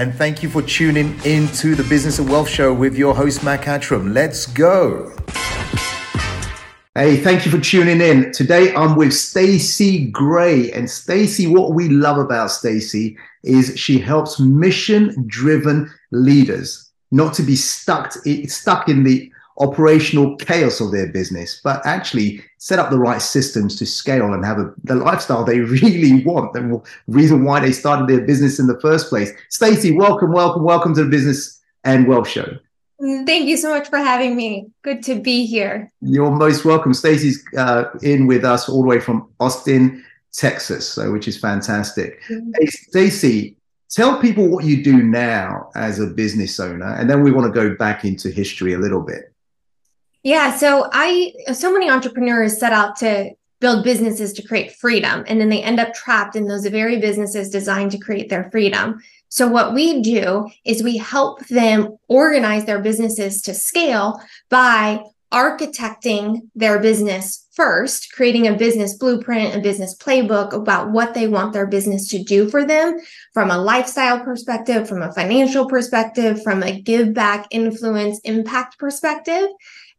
and thank you for tuning in to the Business of Wealth Show with your host, Mac Attram. Let's go. Hey, thank you for tuning in. Today I'm with Staci Gray. And Staci, what we love about Staci is she helps mission-driven leaders not to be stuck stuck in the operational chaos of their business, but actually set up the right systems to scale and have a, the lifestyle they really want. The reason why they started their business in the first place. Staci, welcome, welcome, welcome to the Business and Wealth Show. Thank you so much for having me. Good to be here. You're most welcome. Staci's uh, in with us all the way from Austin, Texas, so which is fantastic. Mm-hmm. Hey, Staci, tell people what you do now as a business owner, and then we want to go back into history a little bit. Yeah, so I so many entrepreneurs set out to build businesses to create freedom and then they end up trapped in those very businesses designed to create their freedom. So what we do is we help them organize their businesses to scale by architecting their business first, creating a business blueprint, a business playbook about what they want their business to do for them from a lifestyle perspective, from a financial perspective, from a give back, influence, impact perspective.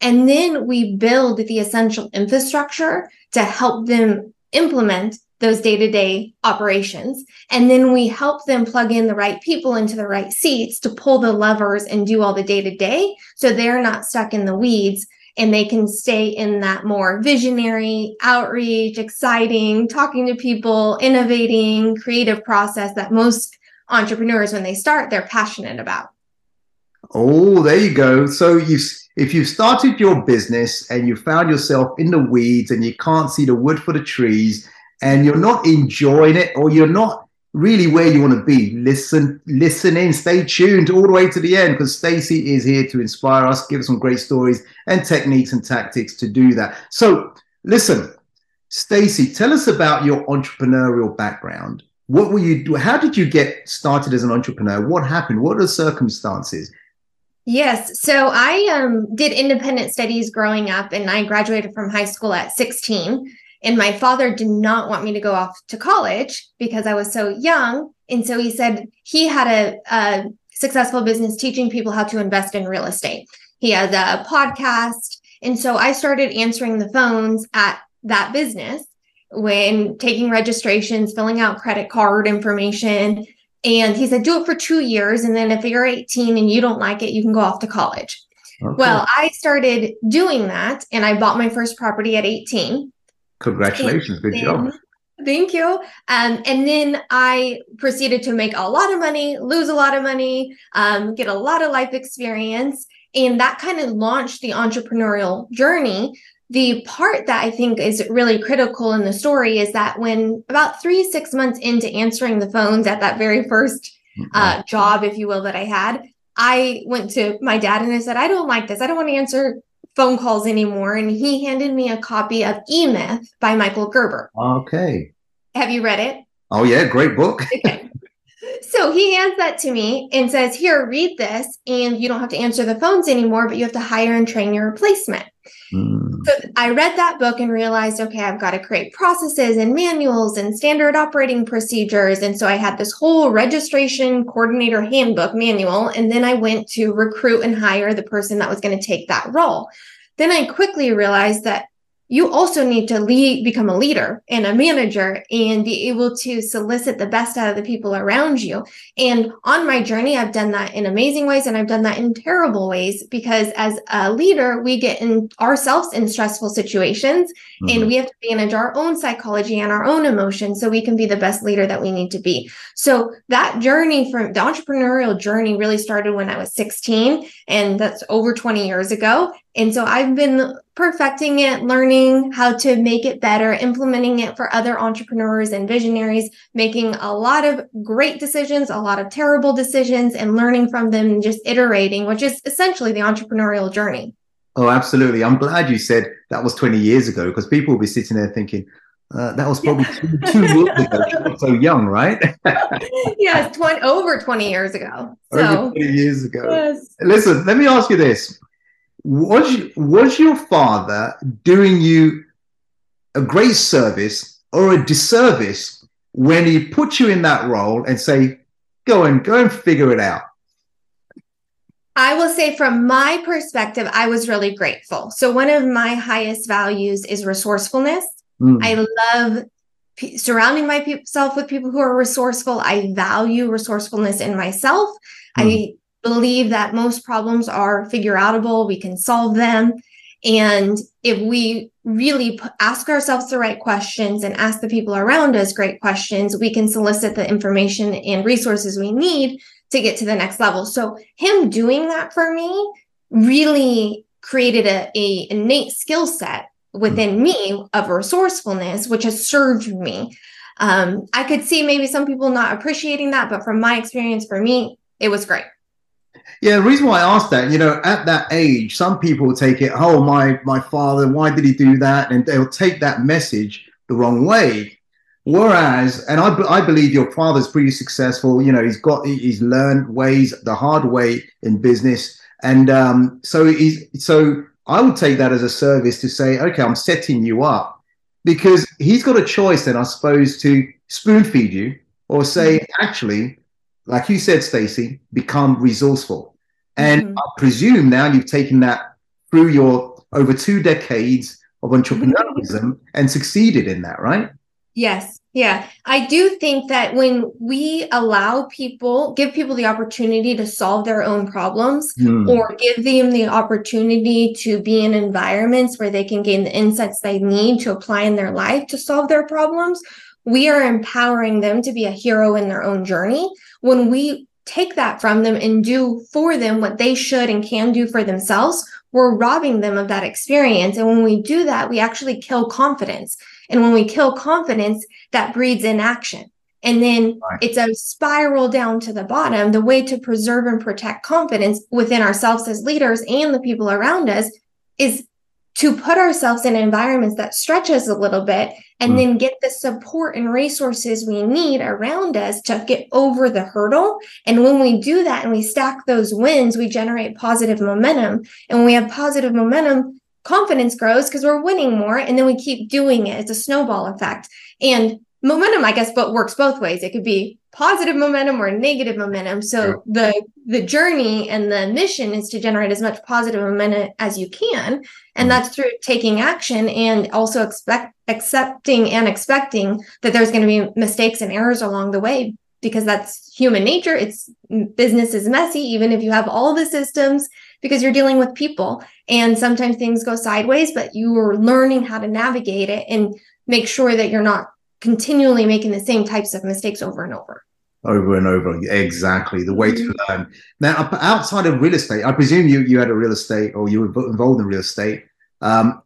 And then we build the essential infrastructure to help them implement those day to day operations. And then we help them plug in the right people into the right seats to pull the levers and do all the day to day. So they're not stuck in the weeds and they can stay in that more visionary outreach, exciting, talking to people, innovating, creative process that most entrepreneurs, when they start, they're passionate about. Oh, there you go. So you if you've started your business and you found yourself in the weeds and you can't see the wood for the trees and you're not enjoying it or you're not really where you want to be, listen, listen in, stay tuned all the way to the end because Staci is here to inspire us, give us some great stories and techniques and tactics to do that. So listen, Staci, tell us about your entrepreneurial background. What were you? How did you get started as an entrepreneur? What happened? What are the circumstances? Yes. So I um, did independent studies growing up, and I graduated from high school at 16. And my father did not want me to go off to college because I was so young. And so he said he had a, a successful business teaching people how to invest in real estate. He has a podcast. And so I started answering the phones at that business when taking registrations, filling out credit card information, and he said, do it for two years. And then if you're 18 and you don't like it, you can go off to college. Okay. Well, I started doing that and I bought my first property at 18. Congratulations. Good job. Thank you. Um, and then I proceeded to make a lot of money, lose a lot of money, um, get a lot of life experience. And that kind of launched the entrepreneurial journey the part that I think is really critical in the story is that when about three, six months into answering the phones at that very first uh, job, if you will, that I had, I went to my dad and I said, I don't like this. I don't want to answer phone calls anymore. And he handed me a copy of E Myth by Michael Gerber. Okay. Have you read it? Oh, yeah. Great book. okay. So he hands that to me and says, Here, read this. And you don't have to answer the phones anymore, but you have to hire and train your replacement. Mm. So I read that book and realized, okay, I've got to create processes and manuals and standard operating procedures. And so I had this whole registration coordinator handbook manual. And then I went to recruit and hire the person that was going to take that role. Then I quickly realized that you also need to lead, become a leader and a manager and be able to solicit the best out of the people around you. And on my journey, I've done that in amazing ways and I've done that in terrible ways because as a leader, we get in ourselves in stressful situations mm-hmm. and we have to manage our own psychology and our own emotions so we can be the best leader that we need to be. So that journey from the entrepreneurial journey really started when I was 16 and that's over 20 years ago. And so I've been perfecting it, learning how to make it better, implementing it for other entrepreneurs and visionaries, making a lot of great decisions, a lot of terrible decisions, and learning from them and just iterating, which is essentially the entrepreneurial journey. Oh, absolutely. I'm glad you said that was 20 years ago because people will be sitting there thinking, uh, that was probably two, two years ago. so young, right? yes, 20, over 20 years ago. So, over 20 years ago. Yes. Listen, let me ask you this was was your father doing you a great service or a disservice when he put you in that role and say Go and go and figure it out. I will say, from my perspective, I was really grateful. So, one of my highest values is resourcefulness. Mm. I love p- surrounding myself with people who are resourceful. I value resourcefulness in myself. Mm. I believe that most problems are figure outable, we can solve them. And if we really ask ourselves the right questions and ask the people around us great questions, we can solicit the information and resources we need to get to the next level. So him doing that for me really created a, a innate skill set within me of resourcefulness, which has served me. Um, I could see maybe some people not appreciating that, but from my experience, for me, it was great. Yeah, the reason why I asked that, you know, at that age, some people take it, oh, my my father, why did he do that? And they'll take that message the wrong way. Whereas, and I, I believe your father's pretty successful. You know, he's got he's learned ways the hard way in business, and um, so he's so I would take that as a service to say, okay, I'm setting you up because he's got a choice then, I suppose, to spoon feed you or say, mm-hmm. actually, like you said, Staci, become resourceful. And mm-hmm. I presume now you've taken that through your over two decades of entrepreneurialism mm-hmm. and succeeded in that, right? Yes. Yeah. I do think that when we allow people, give people the opportunity to solve their own problems mm. or give them the opportunity to be in environments where they can gain the insights they need to apply in their life to solve their problems, we are empowering them to be a hero in their own journey. When we take that from them and do for them what they should and can do for themselves, we're robbing them of that experience. And when we do that, we actually kill confidence. And when we kill confidence, that breeds inaction. And then right. it's a spiral down to the bottom. The way to preserve and protect confidence within ourselves as leaders and the people around us is to put ourselves in environments that stretch us a little bit and mm. then get the support and resources we need around us to get over the hurdle. And when we do that and we stack those wins, we generate positive momentum. And when we have positive momentum, confidence grows because we're winning more and then we keep doing it. It's a snowball effect. And momentum, I guess, but works both ways. It could be positive momentum or negative momentum. So yeah. the the journey and the mission is to generate as much positive momentum as you can. And mm-hmm. that's through taking action and also expect accepting and expecting that there's going to be mistakes and errors along the way because that's human nature. It's business is messy, even if you have all the systems because you're dealing with people and sometimes things go sideways, but you are learning how to navigate it and make sure that you're not continually making the same types of mistakes over and over. Over and over, exactly the way mm-hmm. to learn. Now, outside of real estate, I presume you you had a real estate or you were involved in real estate. Um,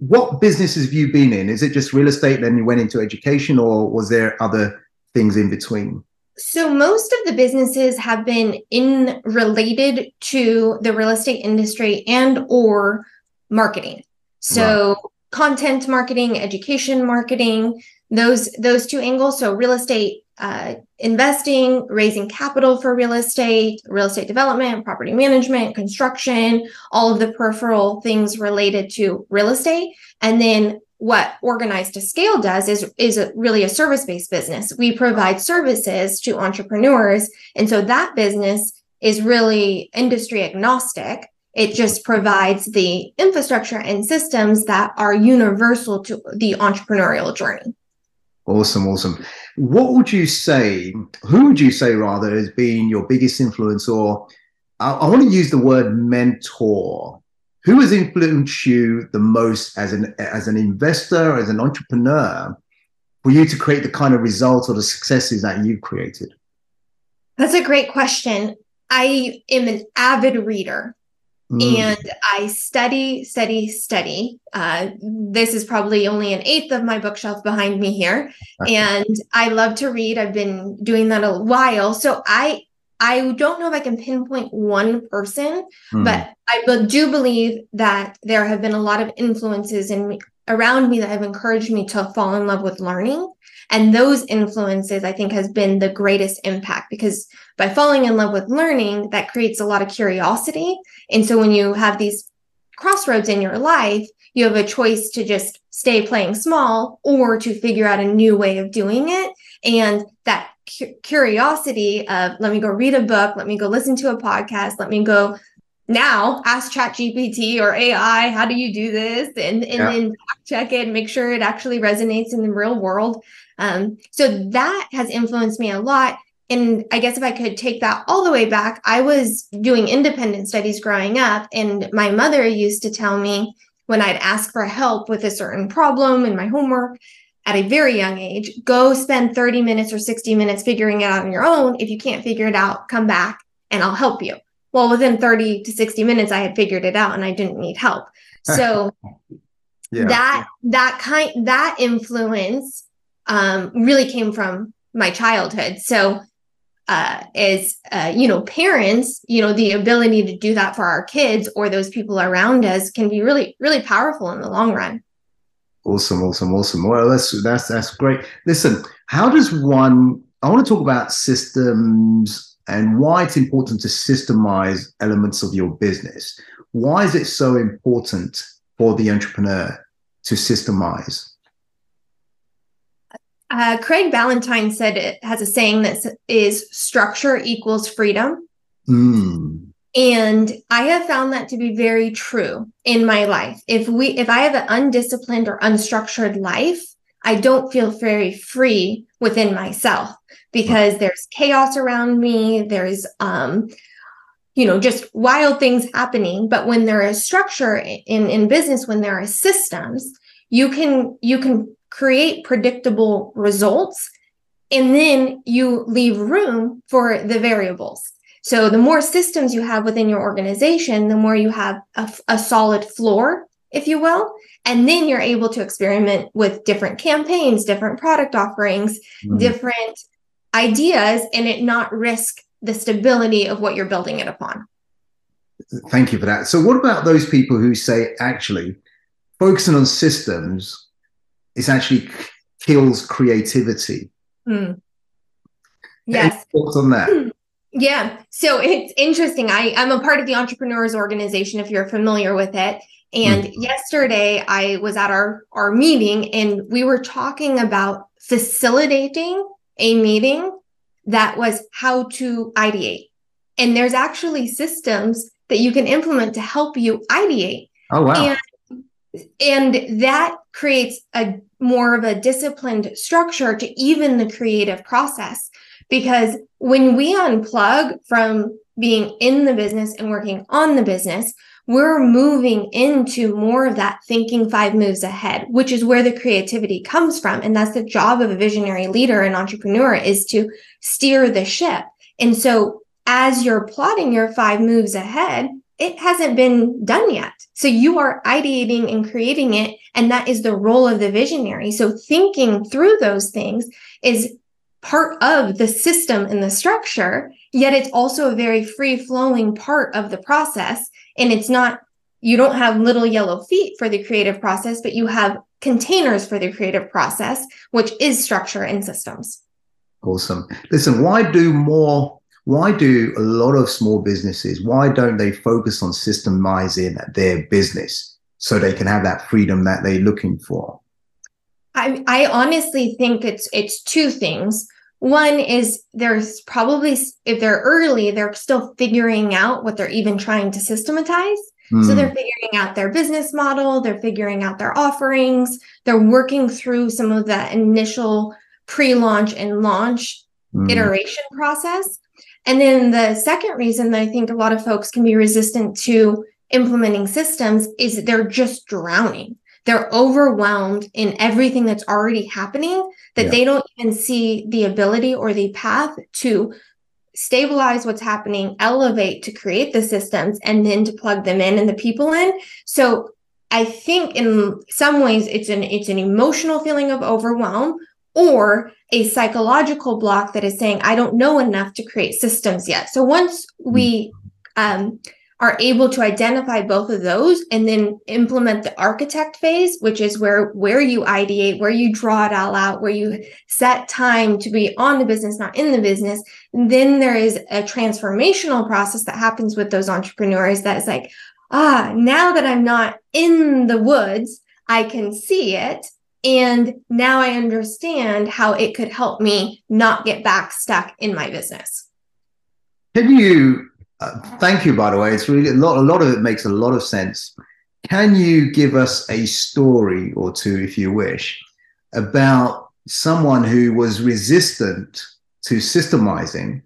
what businesses have you been in? Is it just real estate? Then you went into education, or was there other things in between? So most of the businesses have been in related to the real estate industry and or marketing. So wow. content marketing, education marketing, those those two angles. So real estate uh, investing, raising capital for real estate, real estate development, property management, construction, all of the peripheral things related to real estate, and then what organized to scale does is is a, really a service based business. We provide services to entrepreneurs. And so that business is really industry agnostic. It just provides the infrastructure and systems that are universal to the entrepreneurial journey awesome awesome what would you say who would you say rather has been your biggest influence or I, I want to use the word mentor who has influenced you the most as an as an investor, as an entrepreneur, for you to create the kind of results or the successes that you've created? That's a great question. I am an avid reader. Mm. And I study, study, study. Uh, this is probably only an eighth of my bookshelf behind me here. and I love to read. I've been doing that a while. So I I don't know if I can pinpoint one person, mm. but I do believe that there have been a lot of influences in me, around me that have encouraged me to fall in love with learning. And those influences, I think, has been the greatest impact because by falling in love with learning, that creates a lot of curiosity. And so when you have these crossroads in your life, you have a choice to just stay playing small or to figure out a new way of doing it. And that cu- curiosity of let me go read a book, let me go listen to a podcast, let me go now ask chat gpt or ai how do you do this and, and yeah. then check it make sure it actually resonates in the real world um, so that has influenced me a lot. And i guess if i could take that all the way back i was doing independent studies growing up and my mother used to tell me when i'd ask for help with a certain problem in my homework at a very young age go spend 30 minutes or 60 minutes figuring it out on your own. If you can't figure it out come back and i'll help you. Well within 30 to 60 minutes i had figured it out and i didn't need help. So yeah. that that kind that influence um, really came from my childhood so uh, as uh, you know parents you know the ability to do that for our kids or those people around us can be really really powerful in the long run awesome awesome awesome well that's that's that's great listen how does one i want to talk about systems and why it's important to systemize elements of your business. Why is it so important for the entrepreneur to systemize? Uh, Craig Ballantyne said it has a saying that is structure equals freedom. Mm. And I have found that to be very true in my life. If we if I have an undisciplined or unstructured life, I don't feel very free within myself because there's chaos around me. There's, um, you know, just wild things happening. But when there is structure in, in business, when there are systems, you can, you can create predictable results and then you leave room for the variables. So the more systems you have within your organization, the more you have a, a solid floor, if you will. And then you're able to experiment with different campaigns, different product offerings, mm-hmm. different ideas, and it not risk the stability of what you're building it upon. Thank you for that. So, what about those people who say actually focusing on systems is actually kills creativity? Mm. Yes. Any thoughts on that? Hmm. Yeah. So it's interesting. I, I'm a part of the Entrepreneurs Organization, if you're familiar with it. And mm-hmm. yesterday I was at our, our meeting and we were talking about facilitating a meeting that was how to ideate. And there's actually systems that you can implement to help you ideate. Oh, wow. And, and that creates a more of a disciplined structure to even the creative process. Because when we unplug from being in the business and working on the business, we're moving into more of that thinking five moves ahead, which is where the creativity comes from. And that's the job of a visionary leader and entrepreneur is to steer the ship. And so as you're plotting your five moves ahead, it hasn't been done yet. So you are ideating and creating it. And that is the role of the visionary. So thinking through those things is part of the system and the structure, yet it's also a very free flowing part of the process and it's not you don't have little yellow feet for the creative process but you have containers for the creative process which is structure and systems awesome listen why do more why do a lot of small businesses why don't they focus on systemizing their business so they can have that freedom that they're looking for I, I honestly think it's it's two things one is there's probably, if they're early, they're still figuring out what they're even trying to systematize. Mm. So hmm. they're figuring out their business model, they're figuring out their offerings, they're working through some of that initial pre launch and launch mm. iteration process. And then the second reason that I think a lot of folks can be resistant to implementing systems is they're just drowning they're overwhelmed in everything that's already happening that yeah. they don't even see the ability or the path to stabilize what's happening, elevate to create the systems, and then to plug them in and the people in. So I think in some ways it's an it's an emotional feeling of overwhelm or a psychological block that is saying I don't know enough to create systems yet. So once we um, are able to identify both of those and then implement the architect phase which is where where you ideate where you draw it all out where you set time to be on the business not in the business and then there is a transformational process that happens with those entrepreneurs that is like ah now that i'm not in the woods i can see it And now I understand how it could help me not get back stuck in my business. Can you, uh, thank you, by the way, it's really a lot, a lot of it makes a lot of sense. Can you give us a story or two, if you wish, about someone who was resistant to systemizing,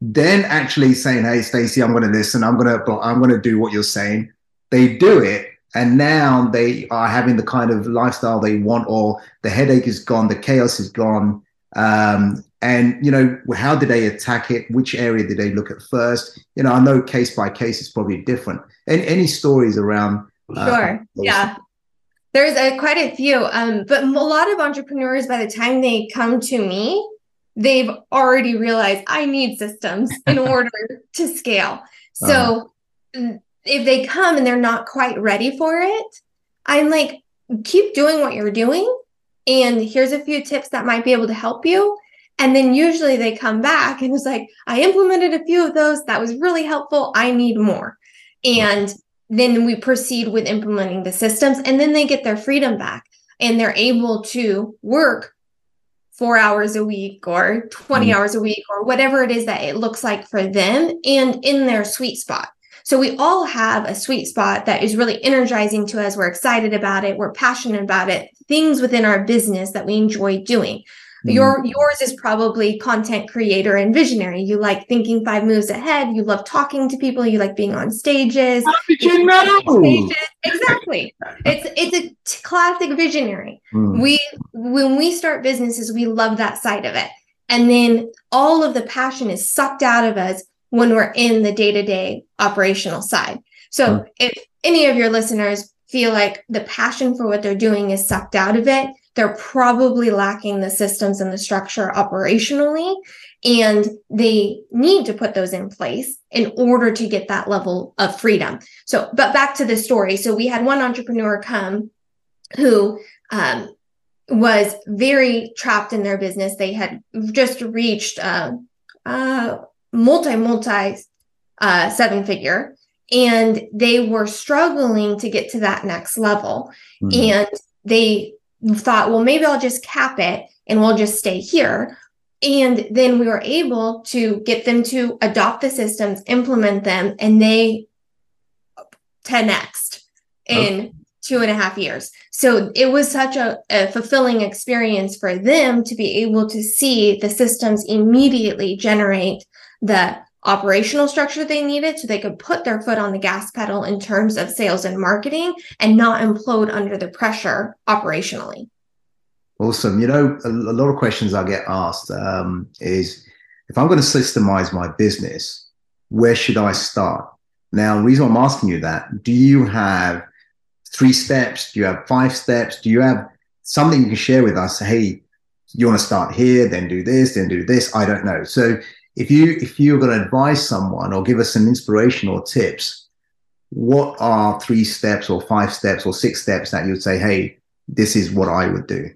then actually saying, "Hey, Staci, I'm going to listen. I'm going to I'm going to do what you're saying." They do it, and now they are having the kind of lifestyle they want, or the headache is gone, the chaos is gone. Um, and you know, how did they attack it? Which area did they look at first? You know, I know case by case is probably different. Any any stories around? Uh, sure. Yeah. There's a, quite a few, um, but a lot of entrepreneurs, by the time they come to me, they've already realized I need systems in order to scale. So uh-huh. If they come and they're not quite ready for it, I'm like, keep doing what you're doing. And here's a few tips that might be able to help you. And then usually they come back and it's like, I implemented a few of those. That was really helpful. I need more. And then we proceed with implementing the systems and then they get their freedom back and they're able to work four hours a week or 20 mm. hours a week or whatever it is that it looks like for them and in their sweet spot. So we all have a sweet spot that is really energizing to us. We're excited about it. We're passionate about it. Things within our business that we enjoy doing. Mm. Your yours is probably content creator and visionary. You like thinking five moves ahead. You love talking to people. You like being on stages. How did you know? Stages. Exactly. it's it's a t- classic visionary. Mm. We when we start businesses, we love that side of it. And then all of the passion is sucked out of us when we're in the day-to-day operational side. So mm. if any of your listeners feel like the passion for what they're doing is sucked out of it, they're probably lacking the systems and the structure operationally and they need to put those in place in order to get that level of freedom so but back to the story so we had one entrepreneur come who um, was very trapped in their business they had just reached uh, uh, multi multi uh, seven figure and they were struggling to get to that next level mm-hmm. and they thought, well, maybe I'll just cap it and we'll just stay here. And then we were able to get them to adopt the systems, implement them, and they 10x in two and a half years. So it was such a, a, fulfilling experience for them to be able to see the systems immediately generate the operational structure they needed so they could put their foot on the gas pedal in terms of sales and marketing and not implode under the pressure operationally. Awesome. You know, a, a lot of questions I get asked um, is if I'm going to systemize my business, where should I start? Now, the reason I'm asking you that, do you have three steps? Do you have five steps? Do you have something you can share with us? Hey, you want to start here, then do this, then do this? I don't know. So if you if you're going to advise someone or give us some inspiration or tips what are three steps or five steps or six steps that you'd say hey this is what i would do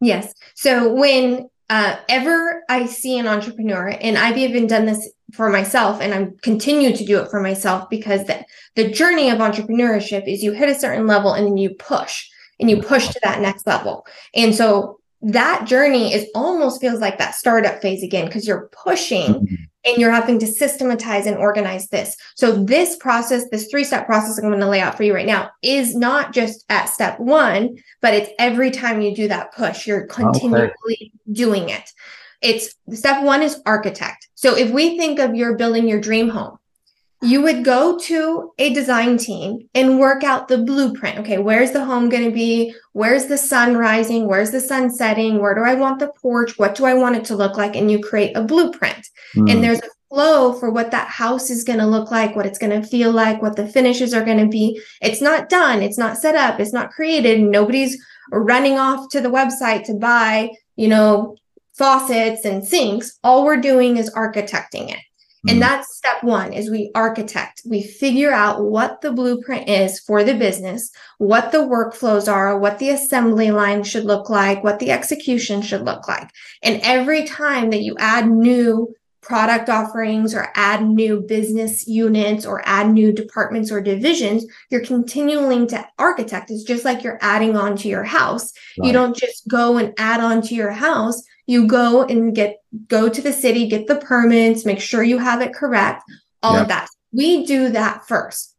yes. So when uh, ever i see an entrepreneur and i've even done this for myself and i'm continue to do it for myself because the, the journey of entrepreneurship is you hit a certain level and then you push and you push to that next level. And so that journey is almost feels like that startup phase again because you're pushing mm-hmm. and you're having to systematize and organize this. So this process, this three-step process I'm going to lay out for you right now is not just at step 1, but it's every time you do that push, you're continually okay. doing it. It's step 1 is architect. So if we think of you're building your dream home, you would go to a design team and work out the blueprint. Okay, where's the home going to be? Where's the sun rising? Where's the sun setting? Where do I want the porch? What do I want it to look like? And you create a blueprint. Mm. And there's a flow for what that house is going to look like, what it's going to feel like, what the finishes are going to be. It's not done, it's not set up, it's not created. Nobody's running off to the website to buy, you know, faucets and sinks. All we're doing is architecting it. And mm-hmm. that's step one is we architect. We figure out what the blueprint is for the business, what the workflows are, what the assembly line should look like, what the execution should look like. And every time that you add new product offerings or add new business units or add new departments or divisions, you're continuing to architect. It's just like you're adding on to your house. Right. You don't just go and add on to your house. You go and get go to the city, get the permits, make sure you have it correct, all of that. We do that first.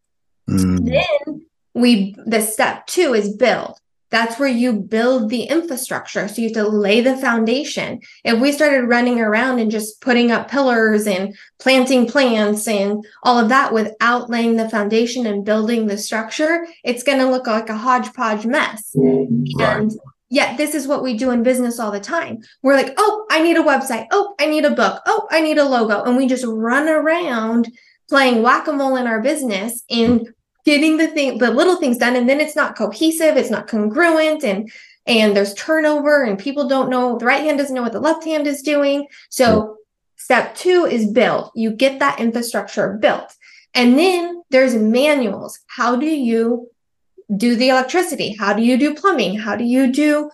Mm. Then we the step 2 is build. That's where you build the infrastructure. So you have to lay the foundation. If we started running around and just putting up pillars and planting plants and all of that without laying the foundation and building the structure, it's going to look like a hodgepodge mess. Right. And yet, this is what we do in business all the time. We're like, oh, I need a website. Oh, I need a book. Oh, I need a logo. And we just run around playing whack a mole in our business and getting the thing the little things done and then it's not cohesive it's not congruent and and there's turnover and people don't know the right hand doesn't know what the left hand is doing so step two is build you get that infrastructure built and then there's manuals how do you do the electricity? How do you do plumbing? How do you do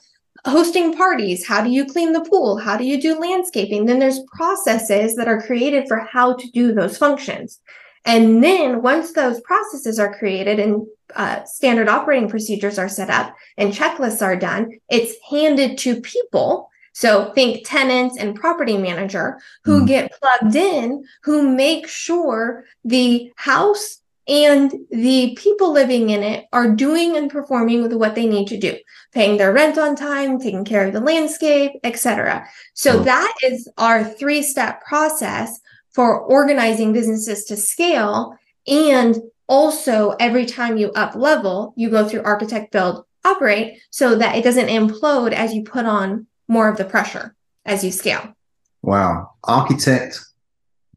hosting parties? How do you clean the pool? How do you do landscaping? Then there's processes that are created for how to do those functions. And then once those processes are created and uh, standard operating procedures are set up and checklists are done, it's handed to people. So think tenants and property manager who mm. get plugged in, who make sure the house and the people living in it are doing and performing with what they need to do paying their rent on time taking care of the landscape etc so hmm. that is our three step process for organizing businesses to scale. And also, every time you up level, you go through architect, build, operate so that it doesn't implode as you put on more of the pressure as you scale. Wow. Architect,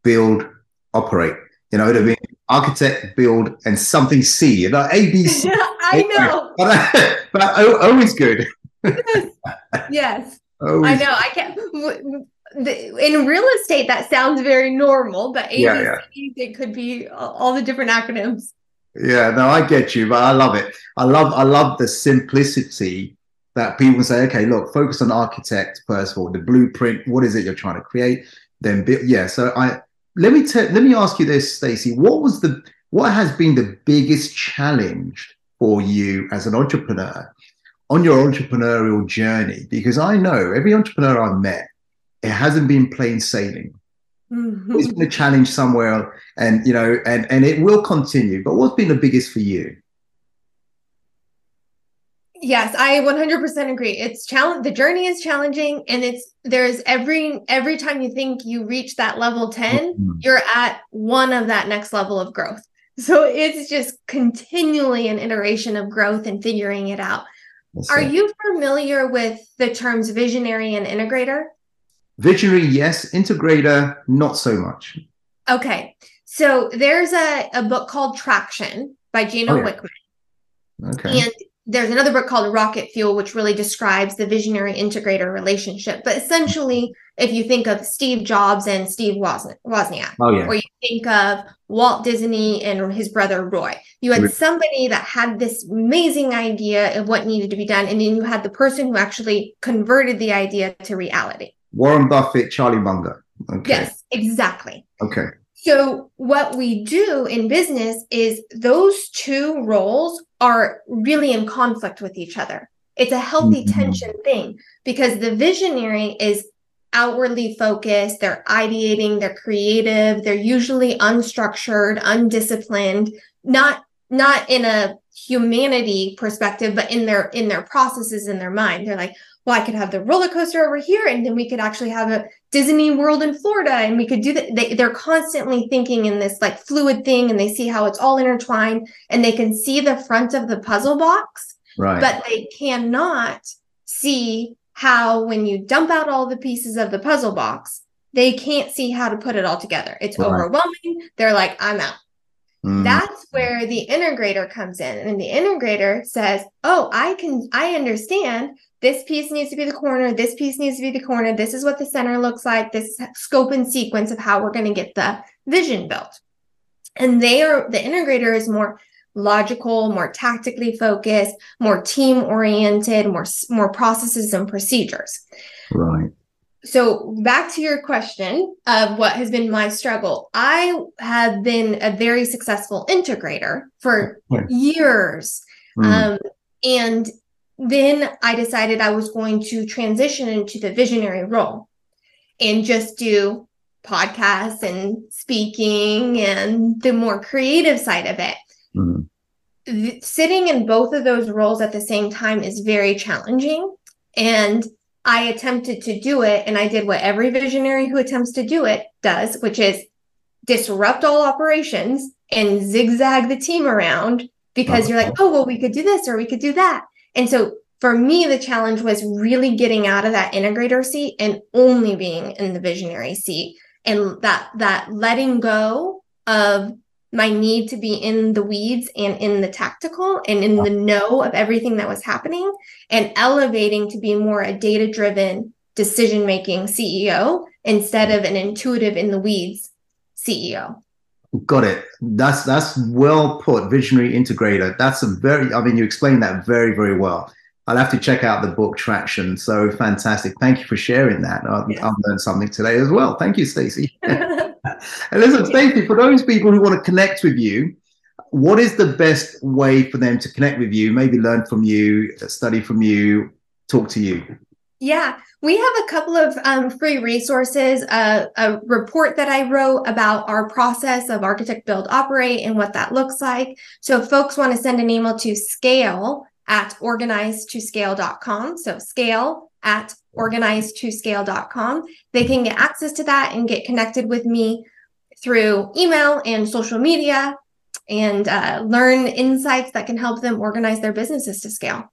build, operate. You know, it'd be architect, build, and something C. You know, ABC. I know. but, uh, but always good. yes. I know. I can't in real estate that sounds very normal but ABC, yeah, yeah. it could be all the different acronyms yeah no i get you but i love it i love i love the simplicity that people say okay look focus on architect first of all the blueprint what is it you're trying to create then yeah so i let me tell let me ask you this staci what was the what has been the biggest challenge for you as an entrepreneur on your entrepreneurial journey because i know every entrepreneur i've met it hasn't been plain sailing. Mm-hmm. It's been a challenge somewhere, and you know, and and it will continue. But what's been the biggest for you? Yes, I 100% agree. It's challenge. The journey is challenging, and it's there's every every time you think you reach that level 10, mm-hmm. you're at one of that next level of growth. So it's just continually an iteration of growth and figuring it out. Are you familiar with the terms visionary and integrator? Visionary, yes. Integrator, not so much. Okay. So there's a, a book called Traction by Gino oh, yeah. Wickman. Okay. And there's another book called Rocket Fuel, which really describes the visionary integrator relationship. But essentially, if you think of Steve Jobs and Steve Wozniak, oh, yeah. or you think of Walt Disney and his brother Roy, you had somebody that had this amazing idea of what needed to be done, and then you had the person who actually converted the idea to reality. Warren Buffett, Charlie Munger. Okay. Yes, exactly. Okay. So, what we do in business is those two roles are really in conflict with each other. It's a healthy mm-hmm. tension thing because the visionary is outwardly focused, they're ideating, they're creative, they're usually unstructured, undisciplined, not not in a humanity perspective, but in their in their processes in their mind. They're like, well, I could have the roller coaster over here, and then we could actually have a Disney World in Florida, and we could do that. They, they're constantly thinking in this like fluid thing, and they see how it's all intertwined, and they can see the front of the puzzle box, right? But they cannot see how, when you dump out all the pieces of the puzzle box, they can't see how to put it all together. It's right. overwhelming. They're like, I'm out. Mm. That's where the integrator comes in. And the integrator says, Oh, I can, I understand this piece needs to be the corner, this piece needs to be the corner, this is what the center looks like, this scope and sequence of how we're going to get the vision built. And they are the integrator is more logical, more tactically focused, more team oriented, more more processes and procedures. Right. So back to your question of what has been my struggle. I have been a very successful integrator for years. Mm. Um, and then I decided I was going to transition into the visionary role and just do podcasts and speaking and the more creative side of it. Mm-hmm. Sitting in both of those roles at the same time is very challenging. And I attempted to do it, and I did what every visionary who attempts to do it does, which is disrupt all operations and zigzag the team around because you're like, oh, well, we could do this or we could do that. And so for me, the challenge was really getting out of that integrator seat and only being in the visionary seat and that that letting go of my need to be in the weeds and in the tactical and in the know of everything that was happening and elevating to be more a data driven decision making CEO instead of an intuitive in the weeds CEO. Got it. That's that's well put. Visionary integrator. That's a very. I mean, you explained that very very well. I'll have to check out the book Traction. So fantastic. Thank you for sharing that. I've, yeah. I've learned something today as well. Thank you, Staci. and listen, Staci, for those people who want to connect with you, what is the best way for them to connect with you? Maybe learn from you, study from you, talk to you. Yeah, we have a couple of um, free resources. Uh, a report that I wrote about our process of architect, build, operate, and what that looks like. So, if folks want to send an email to scale at organizetoscale.com. So scale at organizetoscale.com. They can get access to that and get connected with me through email and social media and uh, learn insights that can help them organize their businesses to scale.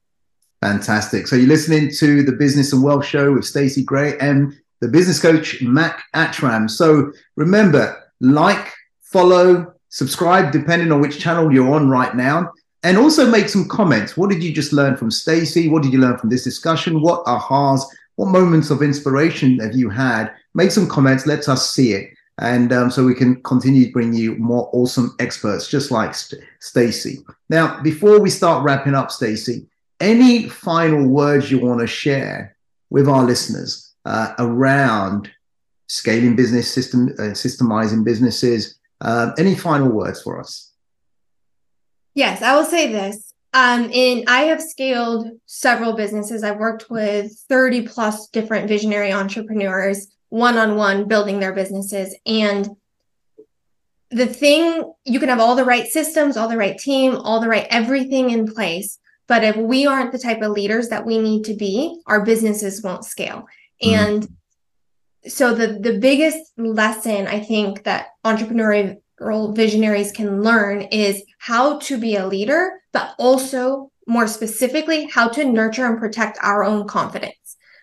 Fantastic. So you're listening to the Business and Wealth Show with Staci Gray and the business coach Mac Attram. So remember, like, follow, subscribe, depending on which channel you're on right now and also make some comments. What did you just learn from Staci? What did you learn from this discussion? What ahas, what moments of inspiration have you had? Make some comments. Let us see it. And um, so we can continue to bring you more awesome experts, just like St- Staci. Now, before we start wrapping up, Staci, any final words you want to share with our listeners uh, around scaling business system, uh, systemizing businesses? Uh, any final words for us? Yes, I will say this. Um, and I have scaled several businesses. I've worked with 30 plus different visionary entrepreneurs one on one building their businesses. And the thing, you can have all the right systems, all the right team, all the right everything in place. But if we aren't the type of leaders that we need to be, our businesses won't scale. Mm-hmm. And so the the biggest lesson I think that entrepreneurial visionaries can learn is how to be a leader, but also more specifically, how to nurture and protect our own confidence.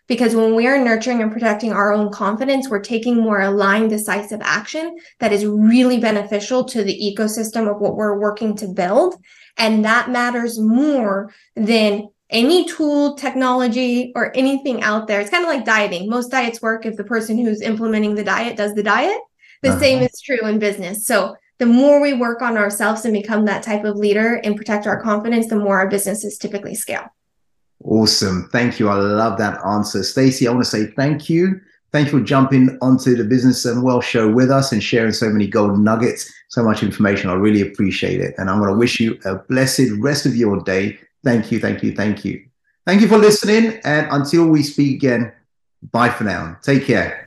Because when we are nurturing and protecting our own confidence, we're taking more aligned, decisive action that is really beneficial to the ecosystem of what we're working to build. And that matters more than any tool, technology, or anything out there. It's kind of like dieting. Most diets work if the person who's implementing the diet does the diet. The uh-huh. same is true in business. So the more we work on ourselves and become that type of leader and protect our confidence, the more our businesses typically scale. Awesome. Thank you. I love that answer. Staci, I want to say thank you. Thank you for jumping onto the Business and Wealth show with us and sharing so many gold nuggets, so much information. I really appreciate it. And I'm going to wish you a blessed rest of your day. Thank you, thank you, thank you. Thank you for listening. And until we speak again, bye for now. Take care.